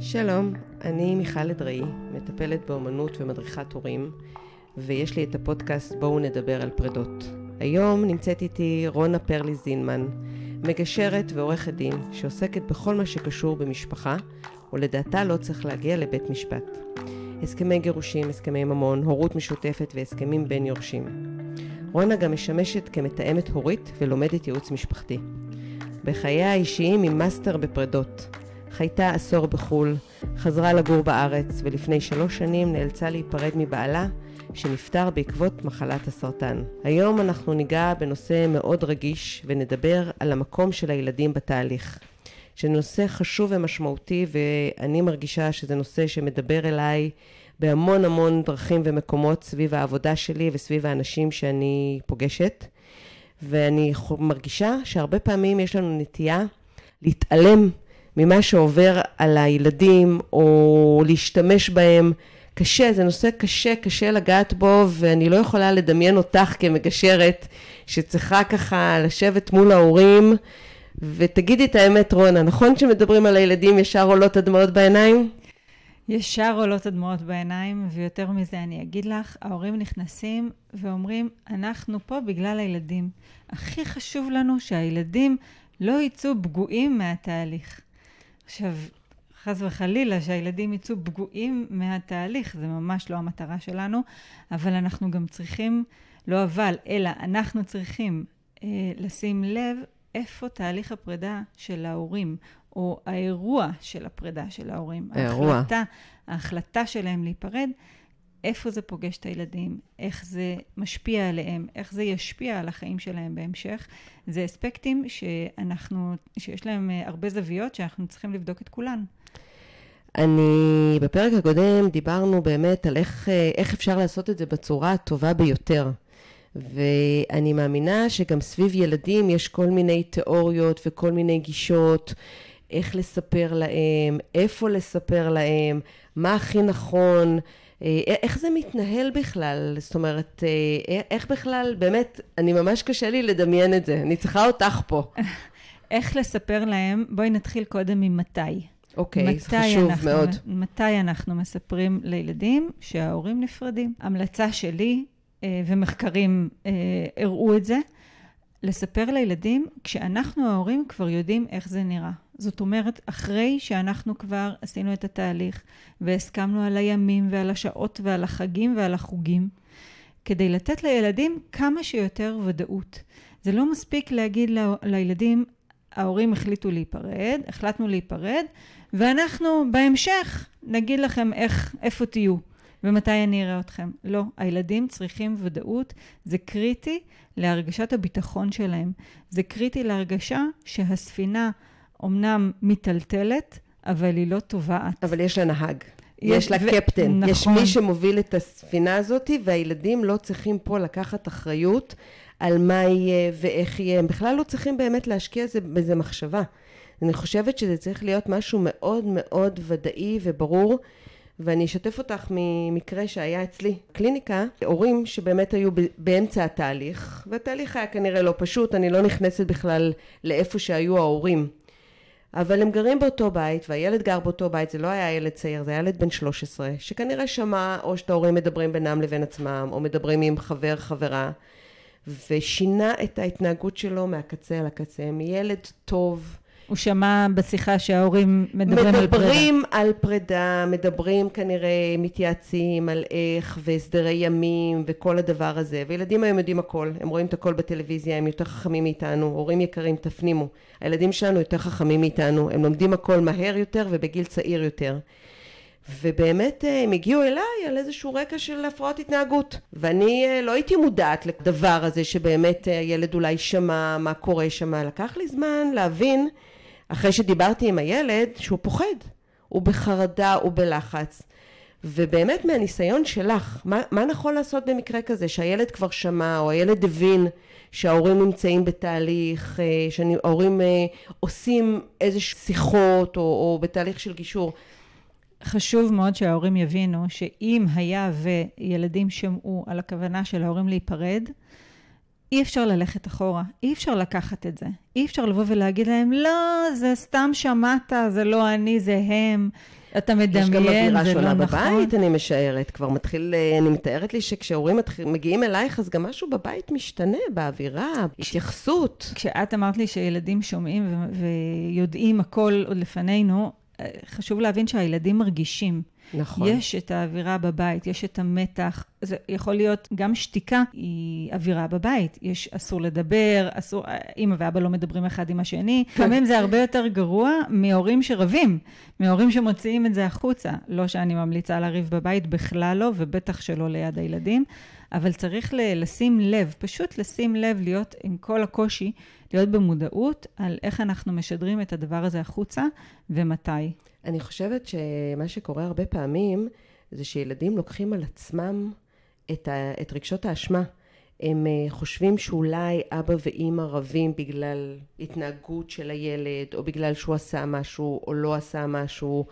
שלום, אני מיכל אדראי, מטפלת באומנות ומדריכת הורים, ויש לי את הפודקאסט בואו נדבר על פרדות. היום נמצאת איתי רונה פרלי זינמן, מגשרת ועורכת דין שעוסקת בכל מה שקשור במשפחה, ולדעתה לא צריך להגיע לבית משפט. הסכמי גירושים, הסכמי ממון, הורות משותפת והסכמים בין יורשים. רונה גם משמשת כמתאמת הורית ולומדת ייעוץ משפחתי. בחייה האישיים היא מאסטר בפרדות. חייתה עשור בחו"ל, חזרה לגור בארץ, ולפני שלוש שנים נאלצה להיפרד מבעלה, שנפטר בעקבות מחלת הסרטן. היום אנחנו ניגע בנושא מאוד רגיש, ונדבר על המקום של הילדים בתהליך. שנושא חשוב ומשמעותי, ואני מרגישה שזה נושא שמדבר אליי בהמון המון דרכים ומקומות סביב העבודה שלי וסביב האנשים שאני פוגשת. ואני מרגישה שהרבה פעמים יש לנו נטייה להתעלם ממה שעובר על הילדים, או להשתמש בהם. קשה, זה נושא קשה, קשה לגעת בו, ואני לא יכולה לדמיין אותך כמגשרת, שצריכה ככה לשבת מול ההורים, ותגידי את האמת, רונה, נכון שמדברים על הילדים ישר עולות הדמעות בעיניים? ישר עולות הדמעות בעיניים, ויותר מזה אני אגיד לך, ההורים נכנסים ואומרים, אנחנו פה בגלל הילדים. הכי חשוב לנו שהילדים לא יצאו פגועים מהתהליך. עכשיו, חס וחלילה שהילדים יצאו פגועים מהתהליך, זה ממש לא המטרה שלנו, אבל אנחנו גם צריכים, לא אבל, אלא אנחנו צריכים אה, לשים לב איפה תהליך הפרידה של ההורים, או האירוע של הפרידה של ההורים. האירוע. ההחלטה, ההחלטה שלהם להיפרד, איפה זה פוגש את הילדים, איך זה משפיע עליהם, איך זה ישפיע על החיים שלהם בהמשך. זה אספקטים שאנחנו, שיש להם אה, הרבה זוויות שאנחנו צריכים לבדוק את כולן. אני, בפרק הקודם דיברנו באמת על איך, אה, איך אפשר לעשות את זה בצורה הטובה ביותר. ואני מאמינה שגם סביב ילדים יש כל מיני תיאוריות וכל מיני גישות, איך לספר להם, איפה לספר להם, מה הכי נכון. אה, איך זה מתנהל בכלל? זאת אומרת, אה, איך בכלל, באמת, אני ממש קשה לי לדמיין את זה. אני צריכה אותך פה. איך לספר להם? בואי נתחיל קודם ממתי. אוקיי, זה חשוב אנחנו, מאוד. מתי אנחנו מספרים לילדים שההורים נפרדים? המלצה שלי, אה, ומחקרים הראו את זה, לספר לילדים כשאנחנו ההורים כבר יודעים איך זה נראה. זאת אומרת, אחרי שאנחנו כבר עשינו את התהליך והסכמנו על הימים ועל השעות ועל החגים ועל החוגים, כדי לתת לילדים כמה שיותר ודאות. זה לא מספיק להגיד ל- לילדים, ההורים החליטו להיפרד, החלטנו להיפרד, ואנחנו בהמשך נגיד לכם איך, איפה תהיו. ומתי אני אראה אתכם. לא, הילדים צריכים ודאות, זה קריטי להרגשת הביטחון שלהם. זה קריטי להרגשה שהספינה אומנם מיטלטלת, אבל היא לא טובעת. אבל יש לה נהג. יש לה קפטן. נכון. יש מי שמוביל את הספינה הזאת, והילדים לא צריכים פה לקחת אחריות על מה יהיה ואיך יהיה. הם בכלל לא צריכים באמת להשקיע בזה מחשבה. אני חושבת שזה צריך להיות משהו מאוד מאוד ודאי וברור. ואני אשתף אותך ממקרה שהיה אצלי. קליניקה, הורים שבאמת היו באמצע התהליך, והתהליך היה כנראה לא פשוט, אני לא נכנסת בכלל לאיפה שהיו ההורים. אבל הם גרים באותו בית, והילד גר באותו בית, זה לא היה ילד צעיר, זה היה ילד בן 13, שכנראה שמע או שאת ההורים מדברים בינם לבין עצמם, או מדברים עם חבר, חברה, ושינה את ההתנהגות שלו מהקצה אל הקצה, מילד טוב, הוא שמע בשיחה שההורים מדברים, מדברים על פרידה. מדברים על פרידה, מדברים כנראה, מתייעצים על איך והסדרי ימים וכל הדבר הזה. וילדים היום יודעים הכל, הם רואים את הכל בטלוויזיה, הם יותר חכמים מאיתנו. הורים יקרים, תפנימו. הילדים שלנו יותר חכמים מאיתנו, הם לומדים הכל מהר יותר ובגיל צעיר יותר. ובאמת אה, הם הגיעו אליי על איזשהו רקע של הפרעות התנהגות. ואני אה, לא הייתי מודעת לדבר הזה שבאמת אה, הילד אולי שמע מה קורה שם. לקח לי זמן להבין אחרי שדיברתי עם הילד, שהוא פוחד, הוא בחרדה, הוא בלחץ. ובאמת מהניסיון שלך, מה, מה נכון לעשות במקרה כזה, שהילד כבר שמע, או הילד הבין שההורים נמצאים בתהליך, אה, שההורים אה, עושים איזה שיחות, או, או בתהליך של גישור. חשוב מאוד שההורים יבינו שאם היה וילדים שמעו על הכוונה של ההורים להיפרד, אי אפשר ללכת אחורה, אי אפשר לקחת את זה. אי אפשר לבוא ולהגיד להם, לא, זה סתם שמעת, זה לא אני, זה הם. אתה מדמיין, זה לא נכון. יש גם אווירה שונה בבית, אני משערת. כבר מתחיל, אה, אני מתארת לי שכשהורים מגיעים אלייך, אז גם משהו בבית משתנה, באווירה, התייחסות. כשאת אמרת לי שילדים שומעים ויודעים הכל עוד לפנינו, חשוב להבין שהילדים מרגישים. נכון. יש את האווירה בבית, יש את המתח. זה יכול להיות, גם שתיקה היא אווירה בבית. יש, אסור לדבר, אסור, אמא ואבא לא מדברים אחד עם השני. לפעמים זה הרבה יותר גרוע מהורים שרבים, מהורים שמוציאים את זה החוצה. לא שאני ממליצה לריב בבית, בכלל לא, ובטח שלא ליד הילדים. אבל צריך לשים לב, פשוט לשים לב, להיות עם כל הקושי, להיות במודעות על איך אנחנו משדרים את הדבר הזה החוצה ומתי. אני חושבת שמה שקורה הרבה פעמים, זה שילדים לוקחים על עצמם את, ה, את רגשות האשמה. הם אה, חושבים שאולי אבא ואימא רבים בגלל התנהגות של הילד, או בגלל שהוא עשה משהו או לא עשה משהו.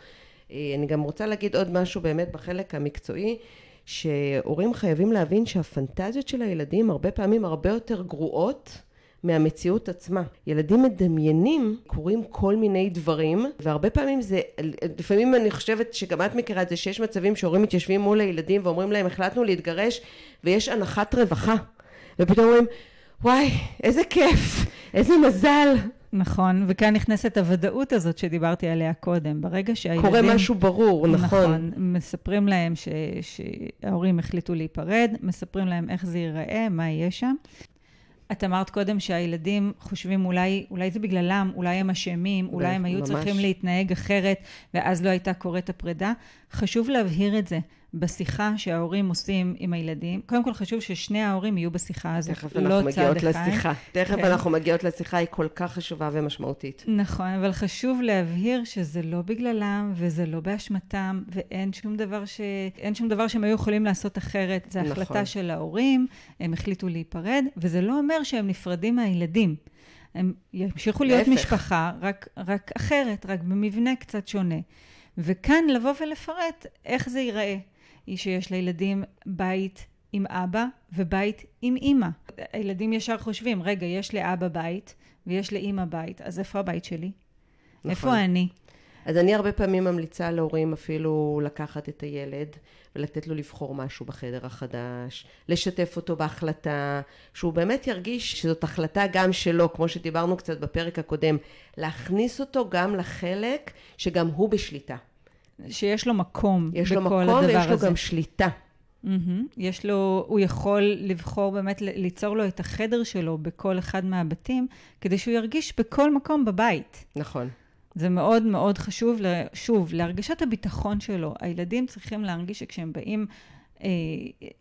אה, אני גם רוצה להגיד עוד משהו באמת בחלק המקצועי, שהורים חייבים להבין שהפנטזיות של הילדים הרבה פעמים הרבה יותר גרועות מהמציאות עצמה. ילדים מדמיינים, קורים כל מיני דברים, והרבה פעמים זה, לפעמים אני חושבת שגם את מכירה את זה, שיש מצבים שהורים מתיישבים מול הילדים ואומרים להם, החלטנו להתגרש, ויש הנחת רווחה. ופתאום אומרים, וואי, איזה כיף, איזה מזל. נכון, וכאן נכנסת הוודאות הזאת שדיברתי עליה קודם. ברגע שהילדים... קורה משהו ברור, נכון. נכון, מספרים להם ש, שההורים החליטו להיפרד, מספרים להם איך זה ייראה, מה יהיה שם. את אמרת קודם שהילדים חושבים אולי, אולי זה בגללם, אולי הם אשמים, אולי הם היו ממש. צריכים להתנהג אחרת, ואז לא הייתה קורית הפרידה. חשוב להבהיר את זה. בשיחה שההורים עושים עם הילדים, קודם כל חשוב ששני ההורים יהיו בשיחה הזאת, תכף לא אנחנו מגיעות לשיחה. תכף כן. אנחנו מגיעות לשיחה, היא כל כך חשובה ומשמעותית. נכון, אבל חשוב להבהיר שזה לא בגללם, וזה לא באשמתם, ואין שום דבר, ש... שום דבר שהם היו יכולים לעשות אחרת. זו החלטה נכון. של ההורים, הם החליטו להיפרד, וזה לא אומר שהם נפרדים מהילדים. הם ימשיכו להיות להפך. משפחה, רק, רק אחרת, רק במבנה קצת שונה. וכאן לבוא ולפרט איך זה ייראה. היא שיש לילדים בית עם אבא ובית עם אימא. הילדים ישר חושבים, רגע, יש לאבא בית ויש לאימא בית, אז איפה הבית שלי? נכון. איפה אני? אז אני הרבה פעמים ממליצה להורים אפילו לקחת את הילד ולתת לו לבחור משהו בחדר החדש, לשתף אותו בהחלטה, שהוא באמת ירגיש שזאת החלטה גם שלו, כמו שדיברנו קצת בפרק הקודם, להכניס אותו גם לחלק שגם הוא בשליטה. שיש לו מקום בכל הדבר הזה. יש לו מקום ויש לו גם שליטה. Mm-hmm. יש לו, הוא יכול לבחור באמת, ליצור לו את החדר שלו בכל אחד מהבתים, כדי שהוא ירגיש בכל מקום בבית. נכון. זה מאוד מאוד חשוב, שוב, להרגשת הביטחון שלו. הילדים צריכים להרגיש שכשהם באים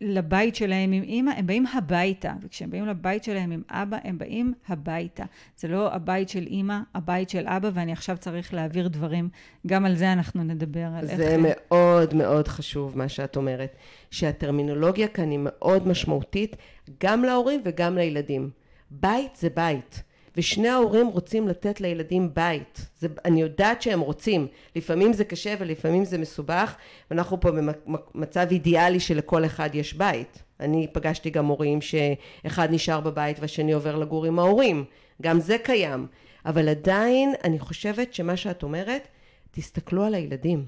לבית שלהם עם אימא, הם באים הביתה, וכשהם באים לבית שלהם עם אבא, הם באים הביתה. זה לא הבית של אימא, הבית של אבא, ואני עכשיו צריך להעביר דברים. גם על זה אנחנו נדבר. על זה איך... מאוד מאוד חשוב מה שאת אומרת, שהטרמינולוגיה כאן היא מאוד משמעותית, גם להורים וגם לילדים. בית זה בית. ושני ההורים רוצים לתת לילדים בית. זה, אני יודעת שהם רוצים. לפעמים זה קשה ולפעמים זה מסובך, ואנחנו פה במצב אידיאלי שלכל אחד יש בית. אני פגשתי גם הורים שאחד נשאר בבית והשני עובר לגור עם ההורים. גם זה קיים. אבל עדיין אני חושבת שמה שאת אומרת, תסתכלו על הילדים.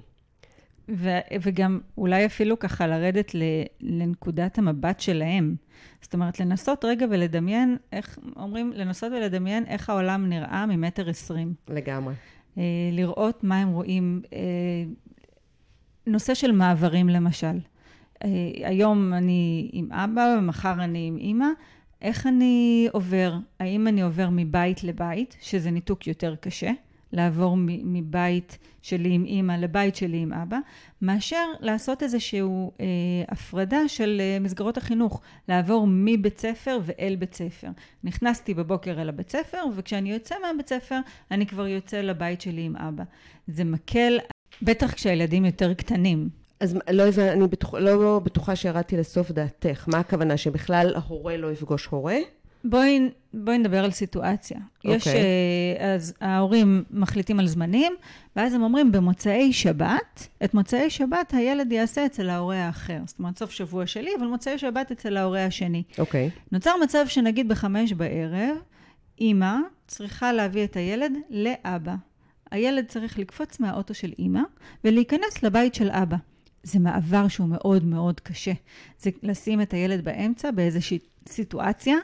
ו- וגם אולי אפילו ככה לרדת לנקודת המבט שלהם. זאת אומרת, לנסות רגע ולדמיין, איך, אומרים, לנסות ולדמיין איך העולם נראה ממטר עשרים. לגמרי. אה, לראות מה הם רואים. אה, נושא של מעברים למשל. אה, היום אני עם אבא, ומחר אני עם אימא. איך אני עובר? האם אני עובר מבית לבית, שזה ניתוק יותר קשה? לעבור מבית שלי עם אימא לבית שלי עם אבא, מאשר לעשות איזושהי אה, הפרדה של אה, מסגרות החינוך, לעבור מבית ספר ואל בית ספר. נכנסתי בבוקר אל הבית ספר, וכשאני יוצא מהבית ספר, אני כבר יוצא לבית שלי עם אבא. זה מקל, בטח כשהילדים יותר קטנים. אז לא, אני בטוח, לא בטוחה שירדתי לסוף דעתך. מה הכוונה? שבכלל ההורה לא יפגוש הורה? בואי, בואי נדבר על סיטואציה. Okay. יש, אוקיי. אה, אז ההורים מחליטים על זמנים, ואז הם אומרים, במוצאי שבת, את מוצאי שבת הילד יעשה אצל ההורה האחר. זאת אומרת, סוף שבוע שלי, אבל מוצאי שבת אצל ההורה השני. אוקיי. נוצר מצב שנגיד בחמש בערב, אימא צריכה להביא את הילד לאבא. הילד צריך לקפוץ מהאוטו של אימא ולהיכנס לבית של אבא. זה מעבר שהוא מאוד מאוד קשה. זה לשים את הילד באמצע באיזושהי סיטואציה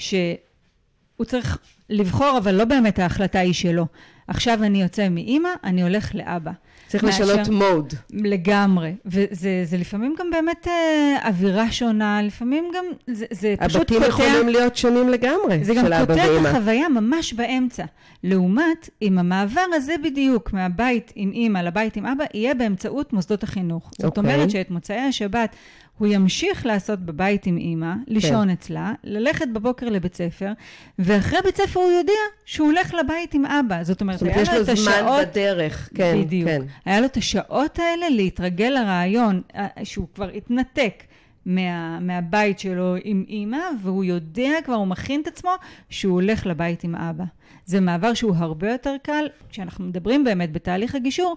שהוא צריך לבחור, אבל לא באמת ההחלטה היא שלו. עכשיו אני יוצא מאימא, אני הולך לאבא. צריך מאשר- לשנות מוד. לגמרי. וזה זה לפעמים גם באמת אה, אווירה שונה, לפעמים גם, זה, זה פשוט הבתים קוטע... יכולים להיות שונים לגמרי, זה גם של אבא קוטע את ואמא. החוויה ממש באמצע. לעומת, עם המעבר הזה בדיוק, מהבית עם אימא לבית עם אבא, יהיה באמצעות מוסדות החינוך. זאת אוקיי. אומרת שאת מוצאי השבת הוא ימשיך לעשות בבית עם אימא, לישון כן. אצלה, ללכת בבוקר לבית ספר, ואחרי בית ספר הוא יודע שהוא הולך לבית עם אבא. זאת אומרת, זאת אומרת, היה יש לו זמן השעות... בדרך, כן, בדיוק. כן. היה לו את השעות האלה להתרגל לרעיון אה, שהוא כבר התנתק מה, מהבית שלו עם אימא, והוא יודע כבר, הוא מכין את עצמו שהוא הולך לבית עם אבא. זה מעבר שהוא הרבה יותר קל. כשאנחנו מדברים באמת בתהליך הגישור,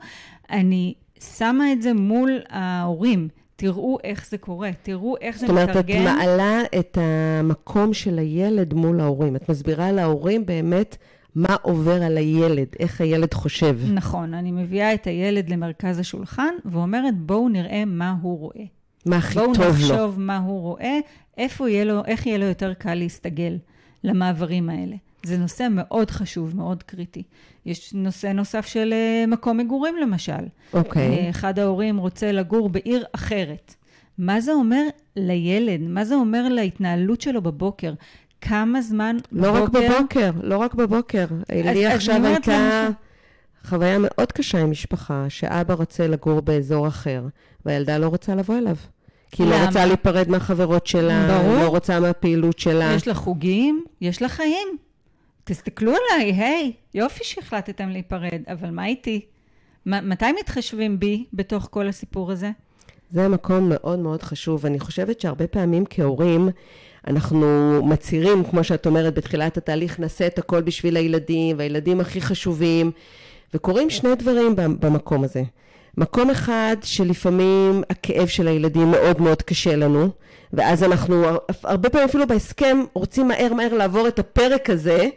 אני שמה את זה מול ההורים. תראו איך זה קורה, תראו איך זה זאת אומרת, את מתארגן. מעלה את המקום של הילד מול ההורים. את מסבירה להורים באמת מה עובר על הילד, איך הילד חושב. נכון, אני מביאה את הילד למרכז השולחן ואומרת, בואו נראה מה הוא רואה. מה הכי בואו טוב לו. נחשוב מה הוא רואה, איפה יהיה לו, איך יהיה לו יותר קל להסתגל למעברים האלה. זה נושא מאוד חשוב, מאוד קריטי. יש נושא נוסף של אה, מקום מגורים למשל. אוקיי. אה, אחד ההורים רוצה לגור בעיר אחרת. מה זה אומר לילד? מה זה אומר להתנהלות שלו בבוקר? כמה זמן לא רק בבוקר, לא רק בבוקר. לי אז עכשיו הייתה למשל- חוויה מאוד קשה עם משפחה, שאבא רוצה לגור באזור אחר, והילדה לא רוצה לבוא אליו. כי היא לא? רוצה להיפרד מהחברות שלה, ברור. לא רוצה מהפעילות שלה. יש לה חוגים, יש לה חיים. תסתכלו עליי, היי, יופי שהחלטתם להיפרד, אבל מה איתי? מתי מתחשבים בי בתוך כל הסיפור הזה? זה מקום מאוד מאוד חשוב. אני חושבת שהרבה פעמים כהורים, אנחנו מצהירים, כמו שאת אומרת, בתחילת התהליך, נעשה את הכל בשביל הילדים, והילדים הכי חשובים, וקורים שני דברים במקום הזה. מקום אחד שלפעמים הכאב של הילדים מאוד מאוד קשה לנו, ואז אנחנו הרבה פעמים אפילו בהסכם רוצים מהר מהר לעבור את הפרק הזה.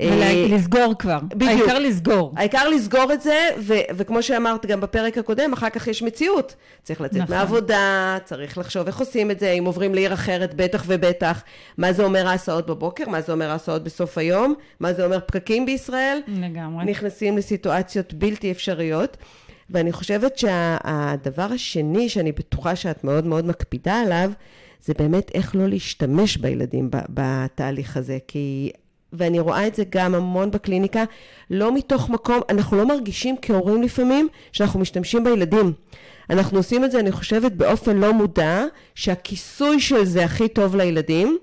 אה, ולסגור כבר. בדיוק. העיקר לסגור. העיקר לסגור את זה, ו- וכמו שאמרת גם בפרק הקודם, אחר כך יש מציאות. צריך לצאת נכון. מהעבודה, צריך לחשוב איך עושים את זה, אם עוברים לעיר אחרת, בטח ובטח. מה זה אומר ההסעות בבוקר, מה זה אומר ההסעות בסוף היום, מה זה אומר פקקים בישראל. לגמרי. נכנסים לסיטואציות בלתי אפשריות. ואני חושבת שהדבר השני, שאני בטוחה שאת מאוד מאוד מקפידה עליו, זה באמת איך לא להשתמש בילדים בתהליך הזה. כי ואני רואה את זה גם המון בקליניקה, לא מתוך מקום, אנחנו לא מרגישים כהורים לפעמים שאנחנו משתמשים בילדים. אנחנו עושים את זה, אני חושבת, באופן לא מודע, שהכיסוי של זה הכי טוב לילדים.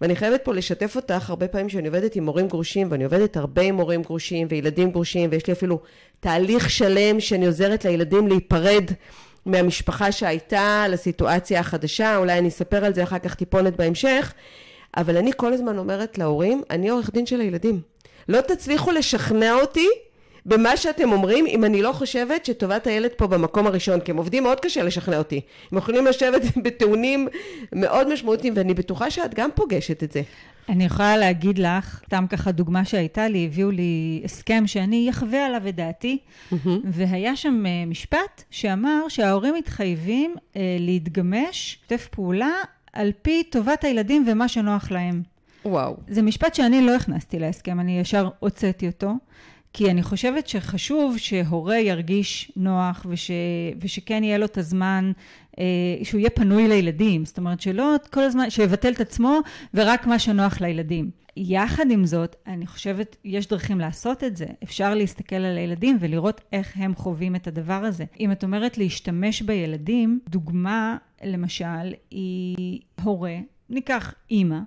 ואני חייבת פה לשתף אותך, הרבה פעמים שאני עובדת עם הורים גרושים, ואני עובדת הרבה עם הורים גרושים וילדים גרושים, ויש לי אפילו תהליך שלם שאני עוזרת לילדים להיפרד מהמשפחה שהייתה לסיטואציה החדשה, אולי אני אספר על זה אחר כך טיפונת בהמשך. אבל אני כל הזמן אומרת להורים, אני עורך דין של הילדים. לא תצליחו לשכנע אותי במה שאתם אומרים, אם אני לא חושבת שטובת הילד פה במקום הראשון, כי הם עובדים מאוד קשה לשכנע אותי. הם יכולים לשבת בטיעונים מאוד משמעותיים, ואני בטוחה שאת גם פוגשת את זה. אני יכולה להגיד לך, סתם ככה דוגמה שהייתה לי, הביאו לי הסכם שאני אחווה עליו את דעתי, והיה שם אה, משפט שאמר שההורים מתחייבים אה, להתגמש, לשתף פעולה, על פי טובת הילדים ומה שנוח להם. וואו. זה משפט שאני לא הכנסתי להסכם, אני ישר הוצאתי אותו, כי אני חושבת שחשוב שהורה ירגיש נוח וש, ושכן יהיה לו את הזמן, שהוא יהיה פנוי לילדים. זאת אומרת, שלא כל הזמן, שיבטל את עצמו ורק מה שנוח לילדים. יחד עם זאת, אני חושבת, יש דרכים לעשות את זה. אפשר להסתכל על הילדים ולראות איך הם חווים את הדבר הזה. אם את אומרת להשתמש בילדים, דוגמה, למשל, היא הורה, ניקח אימא,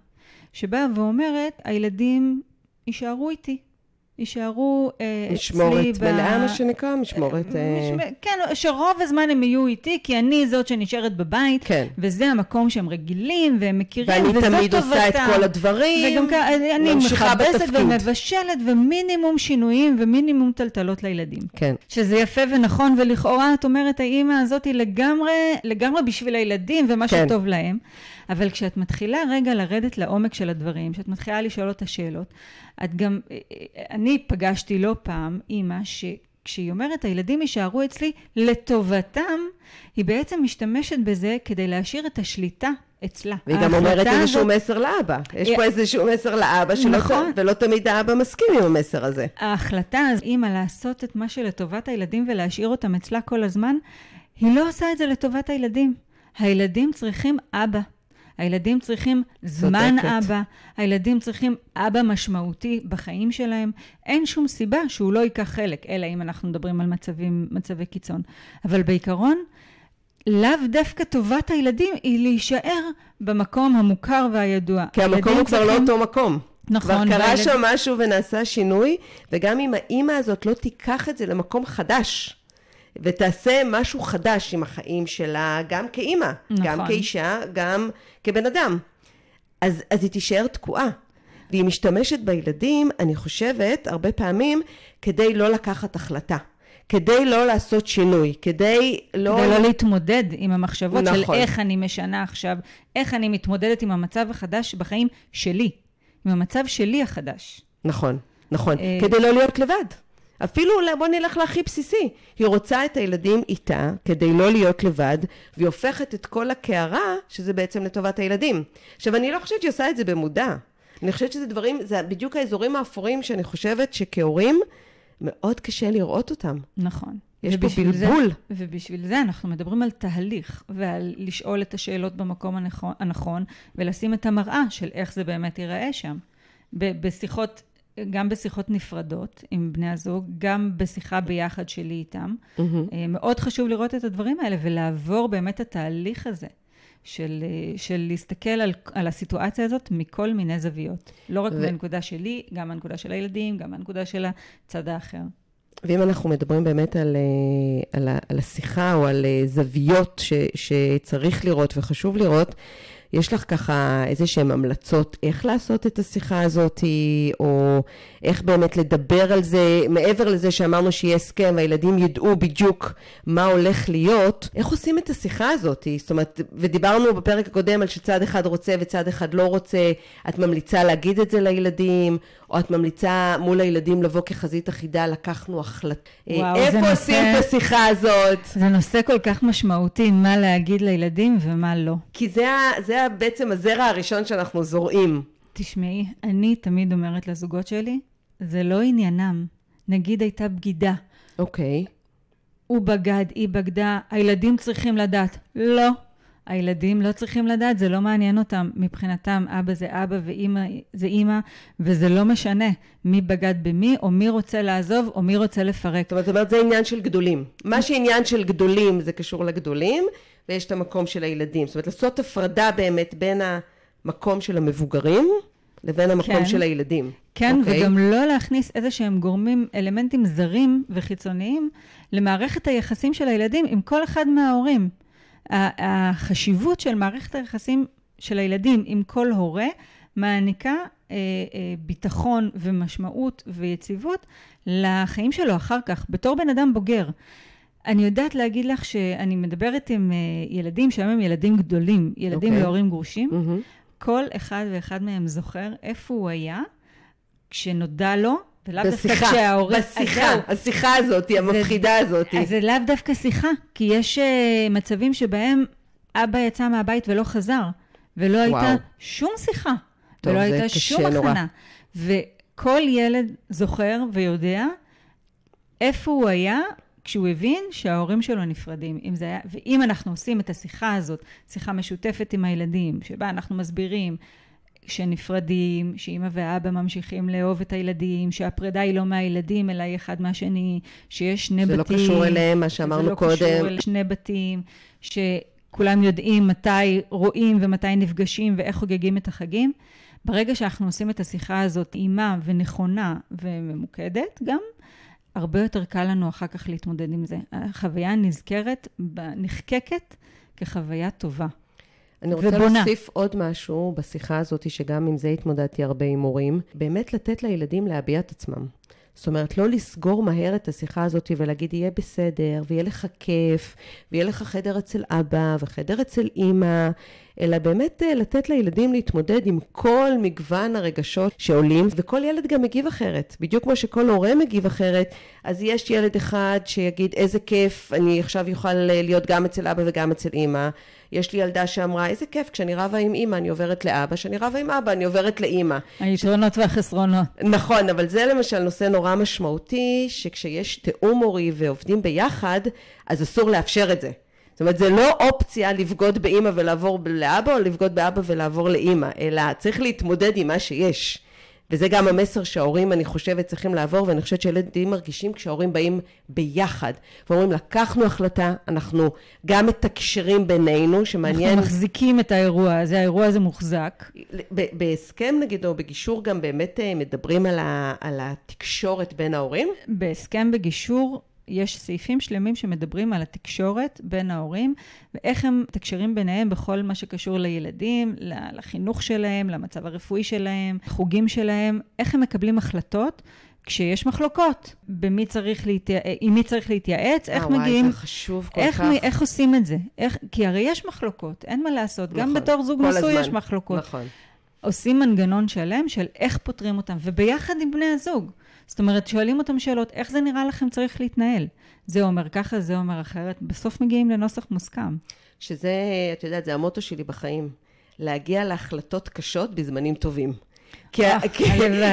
שבאה ואומרת, הילדים יישארו איתי. יישארו אה, אצלי משמורת מלאה, מה שנקרא? משמורת... אה, משמ- כן, שרוב הזמן הם יהיו איתי, כי אני זאת שנשארת בבית, כן. וזה המקום שהם רגילים והם מכירים, ואני וזאת תמיד עושה את טובתם. כל הדברים. וגם אני מכבסת. ומבשלת, ומינימום שינויים ומינימום טלטלות לילדים. כן. שזה יפה ונכון, ולכאורה את אומרת, האימא הזאת היא לגמרי, לגמרי בשביל הילדים ומה כן. שטוב להם. אבל כשאת מתחילה רגע לרדת לעומק של הדברים, כשאת מתחילה לשאול אותה שאלות, את גם, אני פגשתי לא פעם אימא שכשהיא אומרת, הילדים יישארו אצלי לטובתם, היא בעצם משתמשת בזה כדי להשאיר את השליטה אצלה. והיא גם אומרת איזשהו הזאת- מסר לאבא. יש היא- פה איזשהו מסר לאבא, שלא נכון. ת- ולא תמיד האבא מסכים עם המסר הזה. ההחלטה הזו, אימא, לעשות את מה שלטובת הילדים ולהשאיר אותם אצלה כל הזמן, היא לא עושה את זה לטובת הילדים. הילדים צריכים אבא. הילדים צריכים זמן צודקת. אבא, הילדים צריכים אבא משמעותי בחיים שלהם. אין שום סיבה שהוא לא ייקח חלק, אלא אם אנחנו מדברים על מצבים, מצבי קיצון. אבל בעיקרון, לאו דווקא טובת הילדים היא להישאר במקום המוכר והידוע. כי המקום הוא כבר לא אותו מקום. נכון, כבר קרה והילד- שם משהו ונעשה שינוי, וגם אם האימא הזאת לא תיקח את זה למקום חדש, ותעשה משהו חדש עם החיים שלה, גם כאימא, גם נכון. כאישה, גם כבן אדם, אז, אז היא תישאר תקועה. והיא משתמשת בילדים, אני חושבת, הרבה פעמים, כדי לא לקחת החלטה. כדי לא לעשות שינוי, כדי לא... כדי לא להתמודד עם המחשבות נכון. של איך אני משנה עכשיו, איך אני מתמודדת עם המצב החדש בחיים שלי, עם המצב שלי החדש. נכון, נכון. אה, כדי לא להיות לבד. אפילו, בוא נלך להכי בסיסי. היא רוצה את הילדים איתה כדי לא להיות לבד, והיא הופכת את כל הקערה, שזה בעצם לטובת הילדים. עכשיו, אני לא חושבת שהיא עושה את זה במודע. אני חושבת שזה דברים, זה בדיוק האזורים האפורים שאני חושבת שכהורים, מאוד קשה לראות אותם. נכון. יש פה ובשביל זה- בלבול. ובשביל זה אנחנו מדברים על תהליך, ועל לשאול את השאלות במקום הנכון, הנכון ולשים את המראה של איך זה באמת ייראה שם. בשיחות, גם בשיחות נפרדות עם בני הזוג, גם בשיחה ביחד שלי איתם. אה, מאוד חשוב לראות את הדברים האלה ולעבור באמת התהליך הזה של, אה, של להסתכל על, על הסיטואציה הזאת מכל מיני זוויות. לא רק ו- מהנקודה שלי, גם מהנקודה של הילדים, גם מהנקודה של הצד האחר. ואם אנחנו מדברים באמת על, אה, על, על השיחה או על זוויות ש, שצריך לראות וחשוב לראות, יש לך ככה איזה שהן המלצות איך לעשות את השיחה הזאת, או איך באמת לדבר על זה, מעבר לזה שאמרנו שיהיה הסכם והילדים ידעו בדיוק מה הולך להיות, איך עושים את השיחה הזאת? זאת אומרת, ודיברנו בפרק הקודם על שצד אחד רוצה וצד אחד לא רוצה, את ממליצה להגיד את זה לילדים, או את ממליצה מול הילדים לבוא כחזית אחידה, לקחנו החלטה. זה איפה נושא- עושים את השיחה הזאת? זה נושא כל כך משמעותי, מה להגיד לילדים ומה לא. כי זה, ה- זה בעצם הזרע הראשון שאנחנו זורעים. תשמעי, אני תמיד אומרת לזוגות שלי, זה לא עניינם. נגיד הייתה בגידה, אוקיי. הוא בגד, היא בגדה, הילדים צריכים לדעת. לא. הילדים לא צריכים לדעת, זה לא מעניין אותם. מבחינתם, אבא זה אבא ואימא זה אימא, וזה לא משנה מי בגד במי, או מי רוצה לעזוב, או מי רוצה לפרק. זאת אומרת, זה עניין של גדולים. מה שעניין של גדולים זה קשור לגדולים, ויש את המקום של הילדים. זאת אומרת, לעשות הפרדה באמת בין המקום של המבוגרים לבין המקום כן. של הילדים. כן, אוקיי? וגם לא להכניס איזה שהם גורמים, אלמנטים זרים וחיצוניים למערכת היחסים של הילדים עם כל אחד מההורים. החשיבות של מערכת היחסים של הילדים עם כל הורה מעניקה אה, אה, ביטחון ומשמעות ויציבות לחיים שלו אחר כך, בתור בן אדם בוגר. אני יודעת להגיד לך שאני מדברת עם אה, ילדים שהיום הם ילדים גדולים, ילדים אוקיי. להורים גרושים. מהמם. כל אחד ואחד מהם זוכר איפה הוא היה כשנודע לו, ולאו דווקא בשיחה, כשההורים... בשיחה, השיחה הזאת, המפחידה הזאת. אז זה לאו דווקא שיחה, כי יש uh, מצבים שבהם אבא יצא מהבית ולא חזר, ולא וואו. הייתה שום שיחה, טוב, ולא זה הייתה שום. הכנה. וכל ילד זוכר ויודע איפה הוא היה כשהוא הבין שההורים שלו נפרדים. אם זה היה, ואם אנחנו עושים את השיחה הזאת, שיחה משותפת עם הילדים, שבה אנחנו מסבירים שנפרדים, שאימא ואבא ממשיכים לאהוב את הילדים, שהפרידה היא לא מהילדים, אלא היא אחד מהשני, שיש שני זה בתים. לא קשור אליהם, מה שאמרנו זה לא קודם. קשור אל שני בתים, שכולם יודעים מתי רואים ומתי נפגשים ואיך חוגגים את החגים. ברגע שאנחנו עושים את השיחה הזאת אימה ונכונה וממוקדת, גם הרבה יותר קל לנו אחר כך להתמודד עם זה. החוויה נזכרת, נחקקת כחוויה טובה. אני רוצה ובונה. להוסיף עוד משהו בשיחה הזאת, שגם עם זה התמודדתי הרבה עם הורים, באמת לתת לילדים להביע את עצמם. זאת אומרת, לא לסגור מהר את השיחה הזאת ולהגיד, יהיה בסדר, ויהיה לך כיף, ויהיה לך חדר אצל אבא, וחדר אצל אימא, אלא באמת אה, לתת לילדים להתמודד עם כל מגוון הרגשות שעולים, וכל ילד גם מגיב אחרת. בדיוק כמו שכל הורה מגיב אחרת, אז יש ילד אחד שיגיד, איזה כיף, אני עכשיו יוכל אה, להיות גם אצל אבא וגם אצל אימא. יש לי ילדה שאמרה, איזה כיף, כשאני רבה עם אימא אני עוברת לאבא, כשאני רבה עם אבא אני עוברת לאימא. היתרונות ש... והחסרונות. נכון, אבל זה למשל נושא נורא משמעותי, שכשיש תיאום הורי ועובדים ביחד, אז אסור לאפשר את זה. זאת אומרת, זה לא אופציה לבגוד באימא ולעבור לאבא, או לבגוד באבא ולעבור לאימא, אלא צריך להתמודד עם מה שיש. וזה גם המסר שההורים, אני חושבת, צריכים לעבור, ואני חושבת שילדים מרגישים כשההורים באים ביחד, ואומרים, לקחנו החלטה, אנחנו גם מתקשרים בינינו, שמעניין... אנחנו מחזיקים את האירוע הזה, האירוע הזה מוחזק. בהסכם, נגיד, או בגישור, גם באמת אה, מדברים על, ה, על התקשורת בין ההורים? בהסכם בגישור, יש סעיפים שלמים שמדברים על התקשורת בין ההורים, ואיך הם מתקשרים ביניהם בכל מה שקשור לילדים, לחינוך שלהם, למצב הרפואי שלהם, חוגים שלהם, איך הם מקבלים החלטות. כשיש מחלוקות, במי צריך להתייעץ, עם מי צריך להתייעץ, איך וואי, מגיעים... וואי, זה חשוב כל איך, כך. איך עושים את זה? איך, כי הרי יש מחלוקות, אין מה לעשות. נכון, גם בתור זוג נשוי יש מחלוקות. נכון. עושים מנגנון שלם של איך פותרים אותם, וביחד עם בני הזוג. זאת אומרת, שואלים אותם שאלות, איך זה נראה לכם צריך להתנהל? זה אומר ככה, זה אומר אחרת, בסוף מגיעים לנוסח מוסכם. שזה, את יודעת, זה המוטו שלי בחיים. להגיע להחלטות קשות בזמנים טובים. כי אה,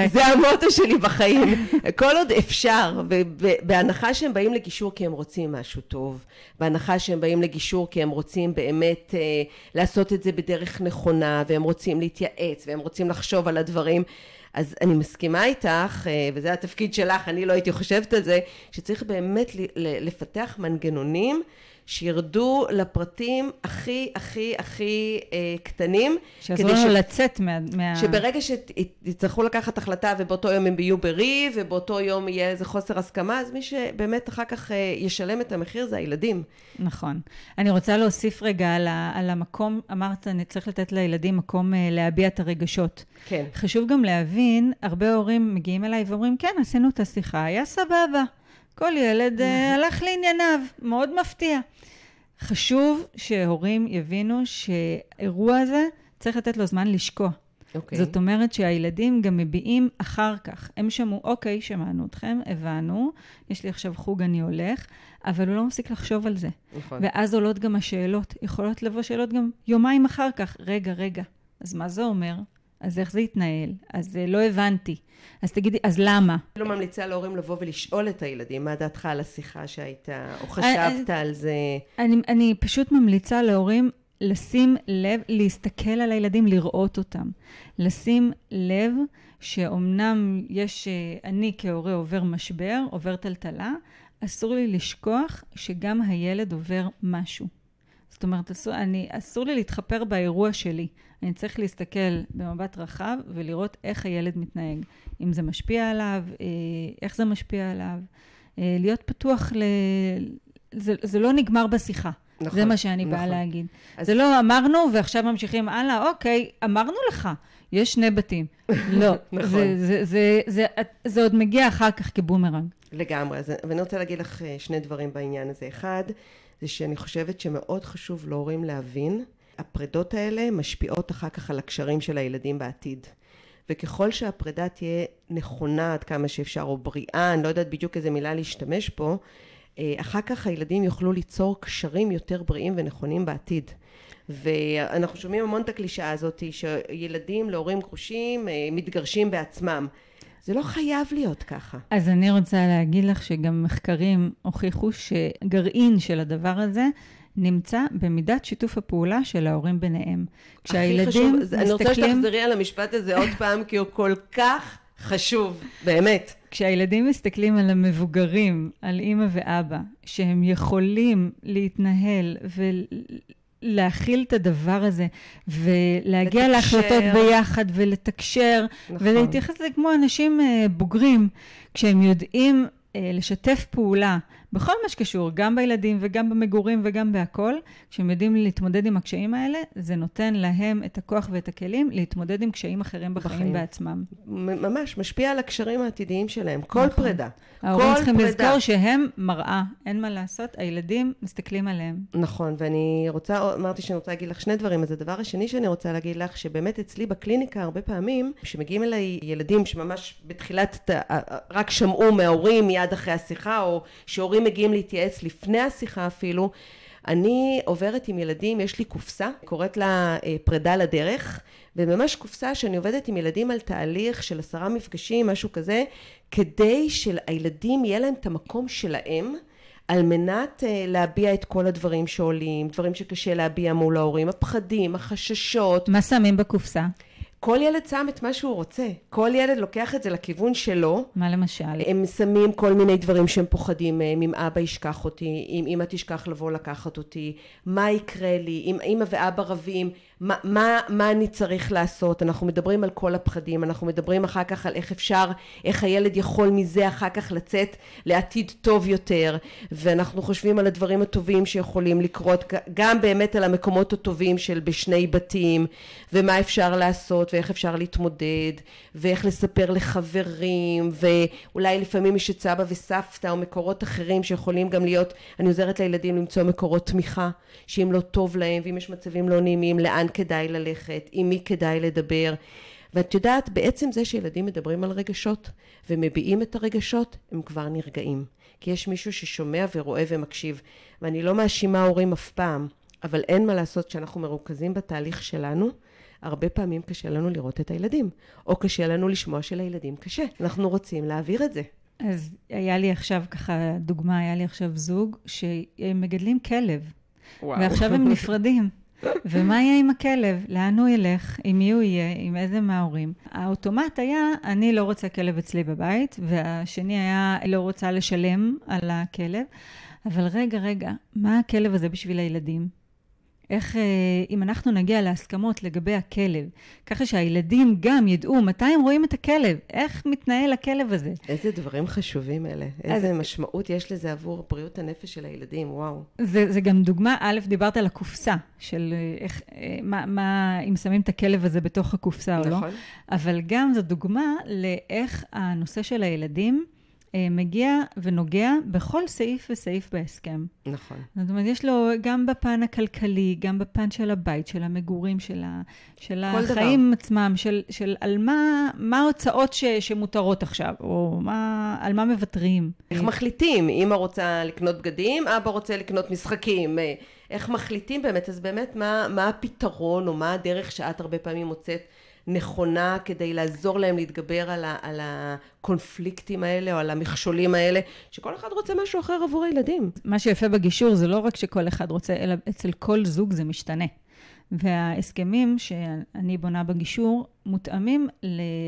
זה המוטו שלי בחיים. כל עוד אפשר, ובהנחה שהם באים לגישור כי הם רוצים משהו טוב, בהנחה שהם באים לגישור כי הם רוצים באמת אה, לעשות את זה בדרך נכונה, והם רוצים להתייעץ, והם רוצים לחשוב על הדברים, אז אני מסכימה איתך, אה, וזה התפקיד שלך, אני לא הייתי חושבת על זה, שצריך באמת לפתח מנגנונים שירדו לפרטים הכי הכי הכי אה, קטנים. שיעזרו לנו ש... לצאת מה... מה... שברגע שיצטרכו לקחת החלטה ובאותו יום הם יהיו בריב ובאותו יום יהיה איזה חוסר הסכמה, אז מי שבאמת אחר כך אה, ישלם את המחיר זה הילדים. נכון. אני רוצה להוסיף רגע על, ה, על המקום, אמרת, אני צריך לתת לילדים מקום אה, להביע את הרגשות. כן. חשוב גם להבין, הרבה הורים מגיעים אליי ואומרים, כן, עשינו את השיחה, היה סבבה. כל ילד uh, הלך לענייניו, מאוד מפתיע. חשוב שהורים יבינו שאירוע הזה, צריך לתת לו זמן לשקוע. Okay. אוקיי. זאת אומרת שהילדים גם מביעים אחר כך. הם שמעו, אוקיי, שמענו אתכם, הבנו, יש לי עכשיו חוג, אני הולך, אבל הוא לא מפסיק לחשוב על זה. נכון. ואז עולות גם השאלות. יכולות לבוא שאלות גם יומיים אחר כך. רגע, רגע, אז מה זה אומר? אז איך זה יתנהל? אז אה, לא הבנתי. אז תגידי, אז למה? אני לא ממליצה להורים לבוא ולשאול את הילדים, מה דעתך על השיחה שהייתה, או חשבת אני, על זה? אני, אני פשוט ממליצה להורים לשים לב, להסתכל על הילדים, לראות אותם. לשים לב שאומנם יש, אה, אני כהורה עובר משבר, עובר טלטלה, אסור לי לשכוח שגם הילד עובר משהו. זאת אומרת, אסור, אני, אסור לי להתחפר באירוע שלי. אני צריך להסתכל במבט רחב ולראות איך הילד מתנהג. אם זה משפיע עליו, אה, איך זה משפיע עליו. אה, להיות פתוח ל... זה, זה לא נגמר בשיחה. נכון, זה מה שאני נכון. באה להגיד. אז... זה לא אמרנו ועכשיו ממשיכים הלאה, אוקיי, אמרנו לך, יש שני בתים. לא, נכון. זה, זה, זה, זה, זה, זה עוד מגיע אחר כך כבומרנג. לגמרי, אז, ואני רוצה להגיד לך אה, שני דברים בעניין הזה. אחד, זה שאני חושבת שמאוד חשוב להורים להבין, הפרידות האלה משפיעות אחר כך על הקשרים של הילדים בעתיד. וככל שהפרידה תהיה נכונה עד כמה שאפשר, או בריאה, אני לא יודעת בדיוק איזה מילה להשתמש פה, אה, אחר כך הילדים יוכלו ליצור קשרים יותר בריאים ונכונים בעתיד. ואנחנו שומעים המון את הקלישאה הזאת שילדים להורים גרושים אה, מתגרשים בעצמם. זה לא חייב להיות ככה. אז אני רוצה להגיד לך שגם מחקרים הוכיחו שגרעין של הדבר הזה נמצא במידת שיתוף הפעולה של ההורים ביניהם. כשהילדים חשוב, מסתכלים... אני רוצה שתחזרי על המשפט הזה עוד פעם, כי הוא כל כך חשוב, באמת. כשהילדים מסתכלים על המבוגרים, על אימא ואבא, שהם יכולים להתנהל להכיל את הדבר הזה, ולהגיע לתקשר. להחלטות ביחד, ולתקשר, נכון. ולהתייחס לזה כמו אנשים אה, בוגרים, כשהם יודעים אה, לשתף פעולה בכל מה שקשור, גם בילדים וגם במגורים וגם בהכול, כשהם יודעים להתמודד עם הקשיים האלה, זה נותן להם את הכוח ואת הכלים להתמודד עם קשיים אחרים בחיים, בחיים. בעצמם. ממש, משפיע על הקשרים העתידיים שלהם. כל נכון. פרידה. ההורים כל צריכים פרידה. לזכור שהם מראה, אין מה לעשות, הילדים מסתכלים עליהם. נכון, ואני רוצה, אמרתי שאני רוצה להגיד לך שני דברים. אז הדבר השני שאני רוצה להגיד לך, שבאמת אצלי בקליניקה הרבה פעמים, כשמגיעים אליי ילדים שממש בתחילת, רק שמעו מההורים מיד אחרי השיחה, או שהורים מגיעים להתייעץ לפני השיחה אפילו, אני עוברת עם ילדים, יש לי קופסה, קוראת לה אה, פרידה לדרך, וממש קופסה שאני עובדת עם ילדים על תהליך של עשרה מפגשים, משהו כזה, כדי שלילדים יהיה להם את המקום שלהם. על מנת uh, להביע את כל הדברים שעולים, דברים שקשה להביע מול ההורים, הפחדים, החששות. מה שמים בקופסה? כל ילד שם את מה שהוא רוצה. כל ילד לוקח את זה לכיוון שלו. מה למשל? הם שמים כל מיני דברים שהם פוחדים מהם, אם אבא ישכח אותי, אם אמא תשכח לבוא לקחת אותי, מה יקרה לי, אם אמא ואבא רבים, מה, מה, מה אני צריך לעשות, אנחנו מדברים על כל הפחדים, אנחנו מדברים אחר כך על איך אפשר, איך הילד יכול מזה אחר כך לצאת לעתיד טוב יותר, ואנחנו חושבים על הדברים הטובים שיכולים לקרות, גם באמת על המקומות הטובים של בשני בתים, ומה אפשר לעשות, ואיך אפשר להתמודד, ואיך לספר לחברים, ואולי לפעמים יש את סבא וסבתא או מקורות אחרים שיכולים גם להיות, אני עוזרת לילדים למצוא מקורות תמיכה, שאם לא טוב להם, ואם יש מצבים לא נעימים, לאן כדאי ללכת, עם מי כדאי לדבר. ואת יודעת, בעצם זה שילדים מדברים על רגשות ומביעים את הרגשות, הם כבר נרגעים. כי יש מישהו ששומע ורואה ומקשיב. ואני לא מאשימה הורים אף פעם, אבל אין מה לעשות כשאנחנו מרוכזים בתהליך שלנו. הרבה פעמים קשה לנו לראות את הילדים, או קשה לנו לשמוע שלילדים קשה. אנחנו רוצים להעביר את זה. אז היה לי עכשיו ככה דוגמה, היה לי עכשיו זוג שהם מגדלים כלב, וואו. ועכשיו הם נפרדים. ומה יהיה עם הכלב? לאן הוא ילך? עם מי הוא יהיה? עם איזה מההורים? האוטומט היה, אני לא רוצה כלב אצלי בבית, והשני היה, לא רוצה לשלם על הכלב. אבל רגע, רגע, מה הכלב הזה בשביל הילדים? איך, אה, אם אנחנו נגיע להסכמות לגבי הכלב, ככה שהילדים גם ידעו מתי הם רואים את הכלב, איך מתנהל הכלב הזה. איזה דברים חשובים אלה. איזה משמעות יש לזה עבור בריאות הנפש של הילדים, וואו. זה, זה גם דוגמה, א', דיברת על הקופסה, של אה, איך, אה, מה, מה, אם שמים את הכלב הזה בתוך הקופסה או לא, נכון. אבל גם זו דוגמה לאיך הנושא של הילדים מגיע ונוגע בכל סעיף וסעיף בהסכם. נכון. זאת אומרת, יש לו גם בפן הכלכלי, גם בפן של הבית, של המגורים, של, ה, של החיים דבר. עצמם, של, של על מה, מה ההוצאות ש, שמותרות עכשיו, או מה, על מה מוותרים. איך מחליטים? אמא רוצה לקנות בגדים, אבא רוצה לקנות משחקים. אה, איך מחליטים באמת? אז באמת, מה, מה הפתרון, או מה הדרך שאת הרבה פעמים מוצאת נכונה כדי לעזור להם להתגבר על, ה, על הקונפליקטים האלה, או על המכשולים האלה, שכל אחד רוצה משהו אחר עבור הילדים. מה שיפה בגישור זה לא רק שכל אחד רוצה, אלא אצל כל זוג זה משתנה. וההסכמים שאני בונה בגישור מותאמים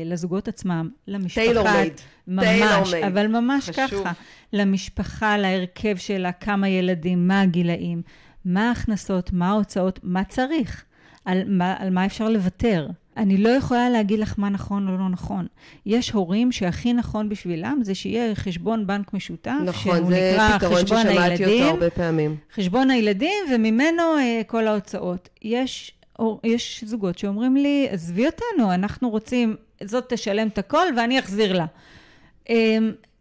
לזוגות עצמם, למשפחה. טיילור מייד. ממש, טיילור מייד. אבל ממש חשוב. ככה. למשפחה, להרכב שלה, כמה ילדים, מה הגילאים, מה ההכנסות, מה ההוצאות, מה צריך, על מה, על מה אפשר לוותר. אני לא יכולה להגיד לך מה נכון או לא נכון. יש הורים שהכי נכון בשבילם זה שיהיה חשבון בנק משותף, נכון, שהוא זה נקרא פתרון חשבון ששמעתי הילדים. אותו הרבה פעמים. חשבון הילדים, וממנו אה, כל ההוצאות. יש, או, יש זוגות שאומרים לי, עזבי אותנו, אנחנו רוצים, זאת תשלם את הכל ואני אחזיר לה. אה,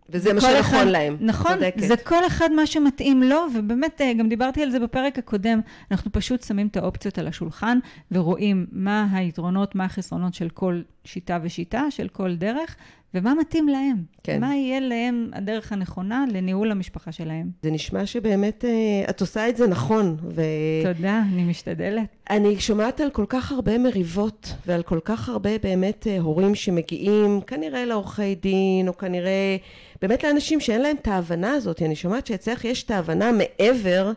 וזה מה שנכון אחד- להם. נכון, צודקת. זה כל אחד מה שמתאים לו, ובאמת, אה, גם דיברתי על זה בפרק הקודם, אנחנו פשוט שמים את האופציות על השולחן, ורואים מה היתרונות, מה החסרונות של כל שיטה ושיטה, של כל דרך, ומה מתאים להם. כן. מה יהיה להם הדרך הנכונה לניהול המשפחה שלהם. זה נשמע שבאמת אה, את עושה את זה נכון, ו... תודה, אני משתדלת. אני שומעת על כל כך הרבה מריבות ועל כל כך הרבה באמת אה, הורים שמגיעים כנראה לעורכי דין או כנראה באמת לאנשים שאין להם את ההבנה הזאת. אני שומעת שאצלך יש את ההבנה מעבר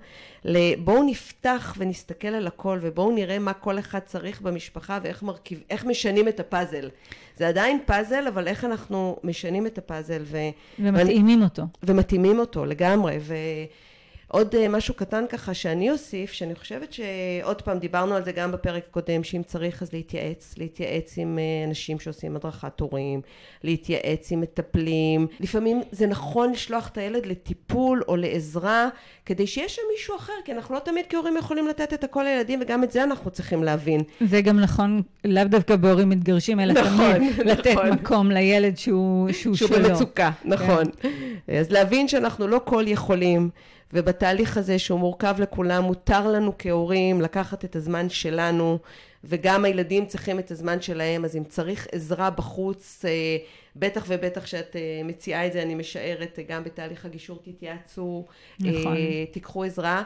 לבואו נפתח ונסתכל על הכל ובואו נראה מה כל אחד צריך במשפחה ואיך מרכיב, איך משנים את הפאזל. זה עדיין פאזל אבל איך אנחנו משנים את הפאזל ו... ומתאימים אותו. ומתאימים אותו לגמרי. ו... עוד אה, משהו קטן ככה שאני אוסיף, שאני חושבת שעוד פעם דיברנו על זה גם בפרק הקודם, שאם צריך אז להתייעץ, להתייעץ עם אה, אנשים שעושים הדרכת הורים, להתייעץ עם מטפלים, לפעמים זה נכון לשלוח את הילד לטיפול או לעזרה, כדי שיש שם מישהו אחר, כי אנחנו לא תמיד כהורים יכולים לתת את הכל לילדים, וגם את זה אנחנו צריכים להבין. זה גם נכון, לאו דווקא בהורים מתגרשים, אלא נכון, תמיד נכון. לתת מקום לילד שהוא, שהוא, שהוא שלו. במצוקה, נכון. אז להבין שאנחנו לא כל יכולים, ובתהליך הזה שהוא מורכב לכולם, מותר לנו כהורים לקחת את הזמן שלנו, וגם הילדים צריכים את הזמן שלהם, אז אם צריך עזרה בחוץ, אה, בטח ובטח שאת אה, מציעה את זה, אני משערת, אה, גם בתהליך הגישור תתייעצו, נכון. תיקחו עזרה.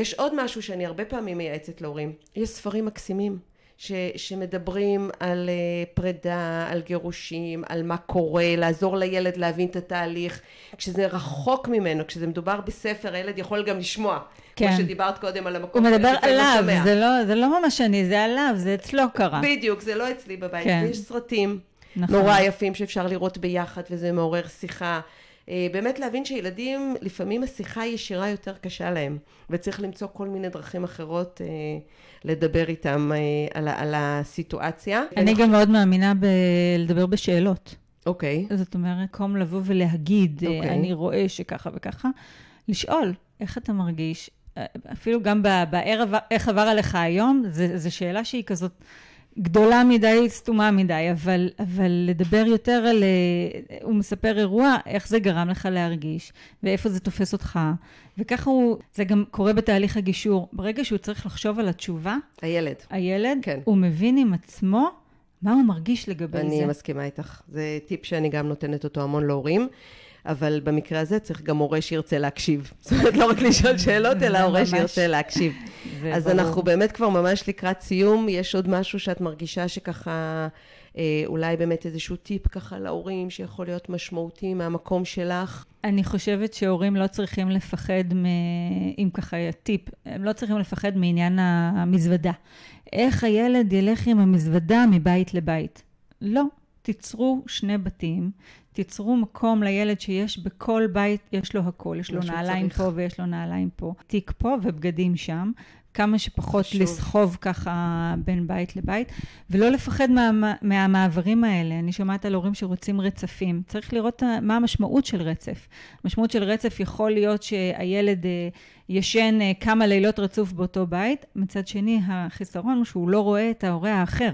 יש עוד משהו שאני הרבה פעמים מייעצת להורים, יש ספרים מקסימים. ש, שמדברים על uh, פרידה, על גירושים, על מה קורה, לעזור לילד להבין את התהליך. כשזה רחוק ממנו, כשזה מדובר בספר, הילד יכול גם לשמוע. כן. כמו שדיברת קודם על המקום הוא מדבר לא עליו. זה לא, זה לא ממש אני, זה עליו, זה אצלו קרה. בדיוק, זה לא אצלי בבית. כן. ויש סרטים נכון. נורא יפים שאפשר לראות ביחד, וזה מעורר שיחה. אה, באמת להבין שילדים, לפעמים השיחה הישירה יותר קשה להם, וצריך למצוא כל מיני דרכים אחרות אה, לדבר איתם אה, על, על הסיטואציה. אני גם מאוד מאמינה בלדבר בשאלות. אוקיי. זאת אומרת, במקום לבוא ולהגיד, אה, אוקיי. אני רואה שככה וככה, לשאול, איך אתה מרגיש? אפילו גם בערב, איך עבר עליך היום, זו שאלה שהיא כזאת גדולה מדי, סתומה מדי, אבל, אבל לדבר יותר על, אה, הוא מספר אירוע, איך זה גרם לך להרגיש, ואיפה זה תופס אותך, וככה הוא, זה גם קורה בתהליך הגישור. ברגע שהוא צריך לחשוב על התשובה, הילד. הילד, כן. הוא מבין עם עצמו מה הוא מרגיש לגבי אני זה. מסכימה איתך. זה טיפ שאני גם נותנת אותו המון להורים. אבל במקרה הזה צריך גם הורה שירצה להקשיב. זאת אומרת, לא רק לשאול שאלות, אלא הורה שירצה להקשיב. אז. אנחנו באמת כבר ממש לקראת סיום. יש עוד משהו שאת מרגישה שככה, אה, אולי באמת איזשהו טיפ ככה להורים, שיכול להיות משמעותי מהמקום שלך? אני חושבת שהורים לא צריכים לפחד, מ... אם ככה טיפ, הם לא צריכים לפחד מעניין המזוודה. איך הילד ילך עם המזוודה מבית לבית? לא. תיצרו שני בתים, תיצרו מקום לילד שיש בכל בית, יש לו הכל, יש לו נעליים צריך. פה ויש לו נעליים פה, תיק פה ובגדים שם. כמה שפחות חשוב. לסחוב ככה בין בית לבית, ולא לפחד מה, מהמעברים האלה. אני שומעת על הורים שרוצים רצפים. צריך לראות מה המשמעות של רצף. המשמעות של רצף יכול להיות שהילד אה, ישן אה, כמה לילות רצוף באותו בית, מצד שני החיסרון הוא שהוא לא רואה את ההורה האחר.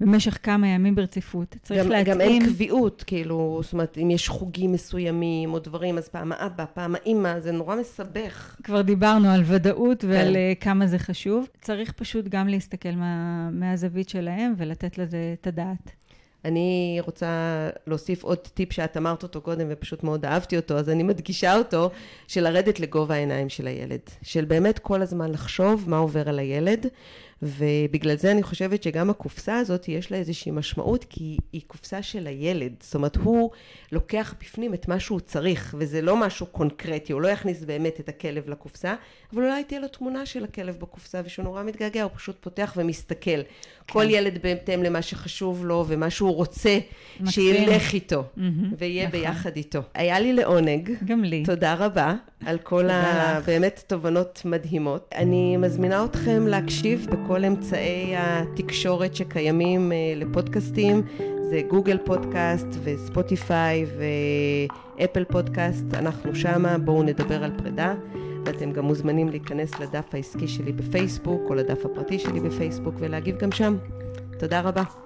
במשך כמה ימים ברציפות. צריך גם, להתאים... גם אין קביעות, כאילו, זאת אומרת, אם יש חוגים מסוימים או דברים, אז פעם האבא, פעם האימא, זה נורא מסבך. כבר דיברנו על ודאות ועל כן. uh, כמה זה חשוב. צריך פשוט גם להסתכל מה, מהזווית שלהם ולתת לזה את הדעת. אני רוצה להוסיף עוד טיפ שאת אמרת אותו קודם ופשוט מאוד אהבתי אותו, אז אני מדגישה אותו, של לרדת לגובה העיניים של הילד. של באמת כל הזמן לחשוב מה עובר על הילד, ובגלל זה אני חושבת שגם הקופסה הזאת יש לה איזושהי משמעות, כי היא קופסה של הילד. זאת אומרת, הוא לוקח בפנים את מה שהוא צריך, וזה לא משהו קונקרטי, הוא לא יכניס באמת את הכלב לקופסה, אבל אולי תהיה לו תמונה של הכלב בקופסה, ושהוא נורא מתגעגע, הוא פשוט פותח ומסתכל. כן. כל ילד בהתאם למה שחשוב לו, ומה שהוא רוצה, מקסים. שילך איתו, מהמם, ויהיה נכון. ביחד איתו. היה לי לעונג. גם לי. תודה רבה על כל תודה ה... לך. באמת תובנות מדהימות. אני מזמינה אתכם להקשיב בכל אמצעי התקשורת שקיימים אה, לפודקאסטים. זה גוגל פודקאסט וספוטיפיי ואפל פודקאסט. אנחנו שמה, בואו נדבר על פרידה. ואתם גם מוזמנים להיכנס לדף העסקי שלי בפייסבוק או לדף הפרטי שלי בפייסבוק ולהגיב גם שם. תודה רבה.